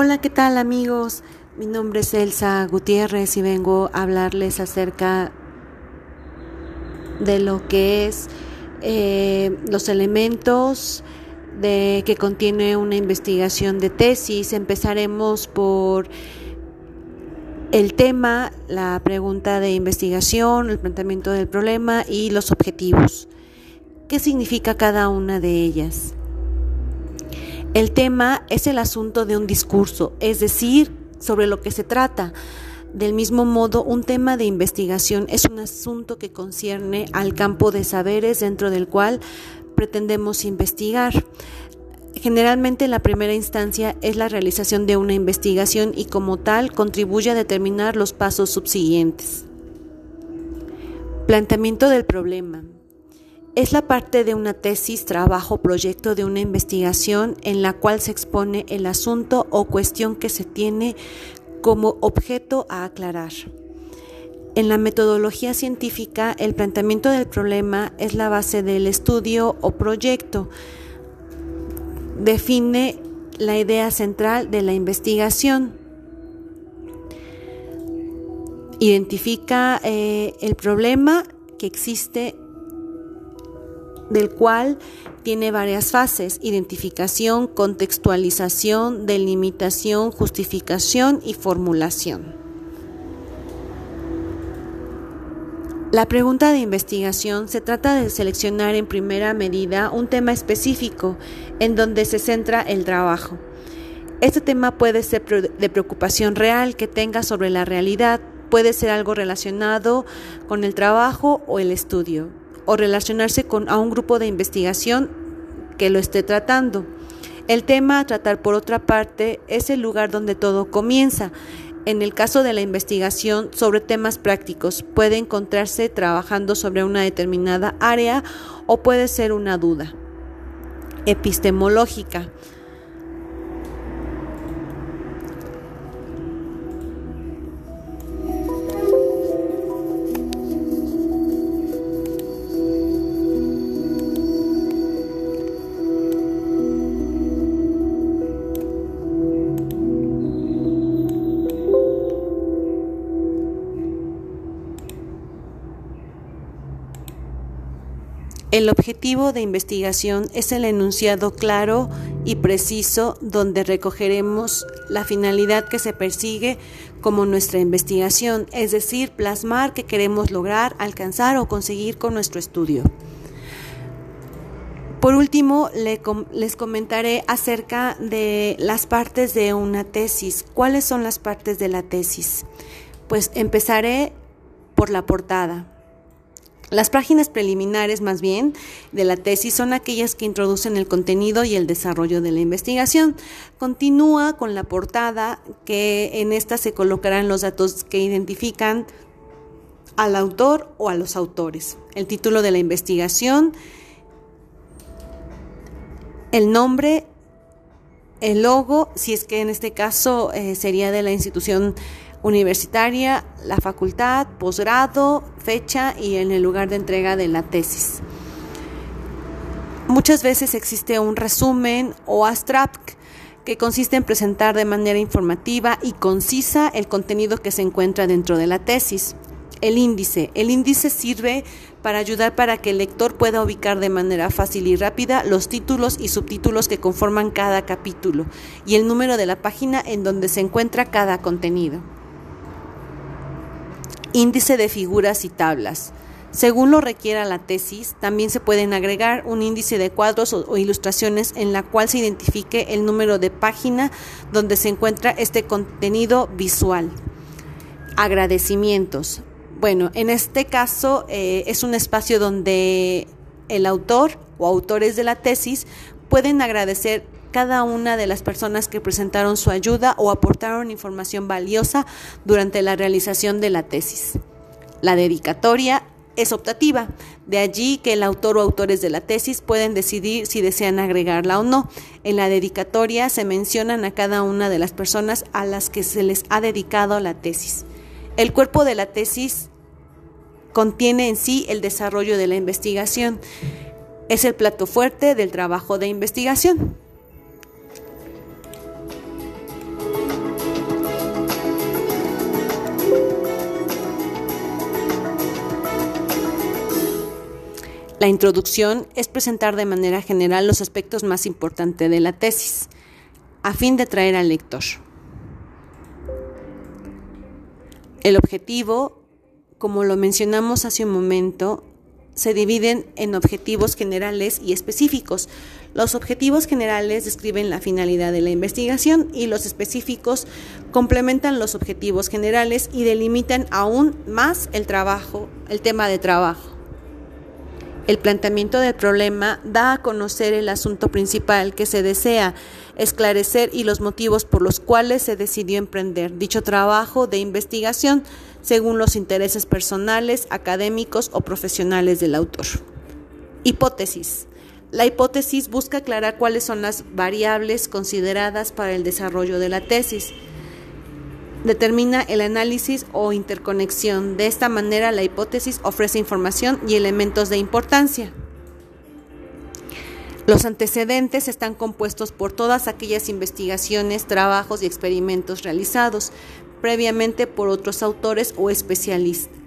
Hola, ¿qué tal amigos? Mi nombre es Elsa Gutiérrez y vengo a hablarles acerca de lo que es eh, los elementos de que contiene una investigación de tesis. Empezaremos por el tema, la pregunta de investigación, el planteamiento del problema y los objetivos. ¿Qué significa cada una de ellas? El tema es el asunto de un discurso, es decir, sobre lo que se trata. Del mismo modo, un tema de investigación es un asunto que concierne al campo de saberes dentro del cual pretendemos investigar. Generalmente la primera instancia es la realización de una investigación y como tal contribuye a determinar los pasos subsiguientes. Planteamiento del problema. Es la parte de una tesis, trabajo, proyecto de una investigación en la cual se expone el asunto o cuestión que se tiene como objeto a aclarar. En la metodología científica, el planteamiento del problema es la base del estudio o proyecto. Define la idea central de la investigación. Identifica eh, el problema que existe del cual tiene varias fases, identificación, contextualización, delimitación, justificación y formulación. La pregunta de investigación se trata de seleccionar en primera medida un tema específico en donde se centra el trabajo. Este tema puede ser de preocupación real que tenga sobre la realidad, puede ser algo relacionado con el trabajo o el estudio o relacionarse con a un grupo de investigación que lo esté tratando. El tema a tratar, por otra parte, es el lugar donde todo comienza. En el caso de la investigación sobre temas prácticos, puede encontrarse trabajando sobre una determinada área o puede ser una duda epistemológica. El objetivo de investigación es el enunciado claro y preciso donde recogeremos la finalidad que se persigue como nuestra investigación, es decir, plasmar que queremos lograr, alcanzar o conseguir con nuestro estudio. Por último, les comentaré acerca de las partes de una tesis. ¿Cuáles son las partes de la tesis? Pues empezaré por la portada. Las páginas preliminares, más bien, de la tesis son aquellas que introducen el contenido y el desarrollo de la investigación. Continúa con la portada, que en esta se colocarán los datos que identifican al autor o a los autores. El título de la investigación, el nombre, el logo, si es que en este caso eh, sería de la institución universitaria, la facultad, posgrado, fecha y en el lugar de entrega de la tesis. Muchas veces existe un resumen o abstract que consiste en presentar de manera informativa y concisa el contenido que se encuentra dentro de la tesis. El índice. El índice sirve para ayudar para que el lector pueda ubicar de manera fácil y rápida los títulos y subtítulos que conforman cada capítulo y el número de la página en donde se encuentra cada contenido. Índice de figuras y tablas. Según lo requiera la tesis, también se pueden agregar un índice de cuadros o, ilustraciones en la cual se identifique el número de página donde se encuentra este contenido visual. Agradecimientos. Bueno, en este caso eh, es un espacio donde el autor o autores de la tesis pueden agradecer cada una de las personas que presentaron su ayuda o aportaron información valiosa durante la realización de la tesis. La dedicatoria es optativa, de allí que el autor o autores de la tesis pueden decidir si desean agregarla o no. En la dedicatoria se mencionan a cada una de las personas a las que se les ha dedicado la tesis. El cuerpo de la tesis contiene en sí el desarrollo de la investigación. Es el plato fuerte del trabajo de investigación. La introducción es presentar de manera general los aspectos más importantes de la tesis, a fin de atraer al lector. El objetivo, como lo mencionamos hace un momento, se dividen en objetivos generales y específicos. Los objetivos generales describen la finalidad de la investigación y los específicos complementan los objetivos generales y delimitan aún más el trabajo, el tema de trabajo. El planteamiento del problema da a conocer el asunto principal que se desea esclarecer y los motivos por los cuales se decidió emprender dicho trabajo de investigación según los intereses personales, académicos o profesionales del autor. Hipótesis. La hipótesis busca aclarar cuáles son las variables consideradas para el desarrollo de la tesis determina el análisis o interconexión. De esta manera, la hipótesis ofrece información y elementos de importancia. Los antecedentes están compuestos por todas aquellas investigaciones, trabajos y experimentos realizados previamente por otros autores o, especialistas.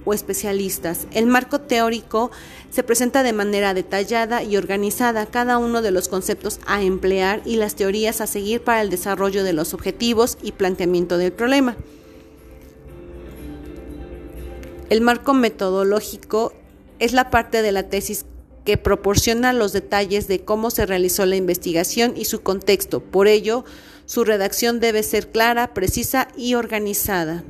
El marco teórico se presenta de manera detallada y organizada cada uno de los conceptos a emplear y las teorías a seguir para el desarrollo de los objetivos y planteamiento del problema. El marco metodológico es la parte de la tesis que proporciona los detalles de cómo se realizó la investigación y su contexto. Por ello, su redacción debe ser clara, precisa y organizada.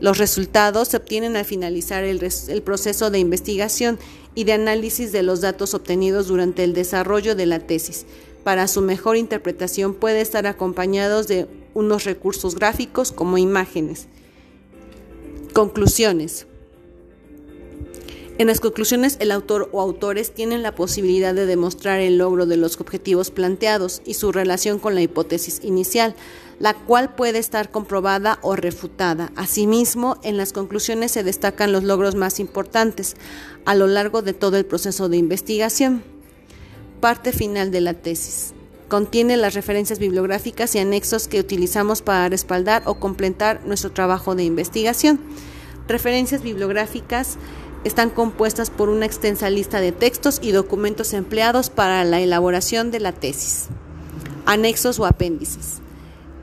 Los resultados se obtienen al finalizar el, proceso de investigación y de análisis de los datos obtenidos durante el desarrollo de la tesis. Para su mejor interpretación puede estar acompañados de unos recursos gráficos como imágenes. Conclusiones. En las conclusiones, el autor o autores tienen la posibilidad de demostrar el logro de los objetivos planteados y su relación con la hipótesis inicial, la cual puede estar comprobada o refutada. Asimismo, en las conclusiones se destacan los logros más importantes a lo largo de todo el proceso de investigación. Parte final de la tesis. Contiene las referencias bibliográficas y anexos que utilizamos para respaldar o completar nuestro trabajo de investigación. Referencias bibliográficas están compuestas por una extensa lista de textos y documentos empleados para la elaboración de la tesis. Anexos o apéndices.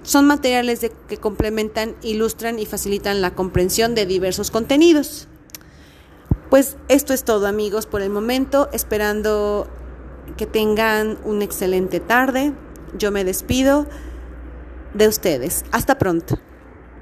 Son materiales que complementan, ilustran y facilitan la comprensión de diversos contenidos. Pues esto es todo amigos por el momento, esperando que tengan una excelente tarde. Yo me despido de ustedes. Hasta pronto.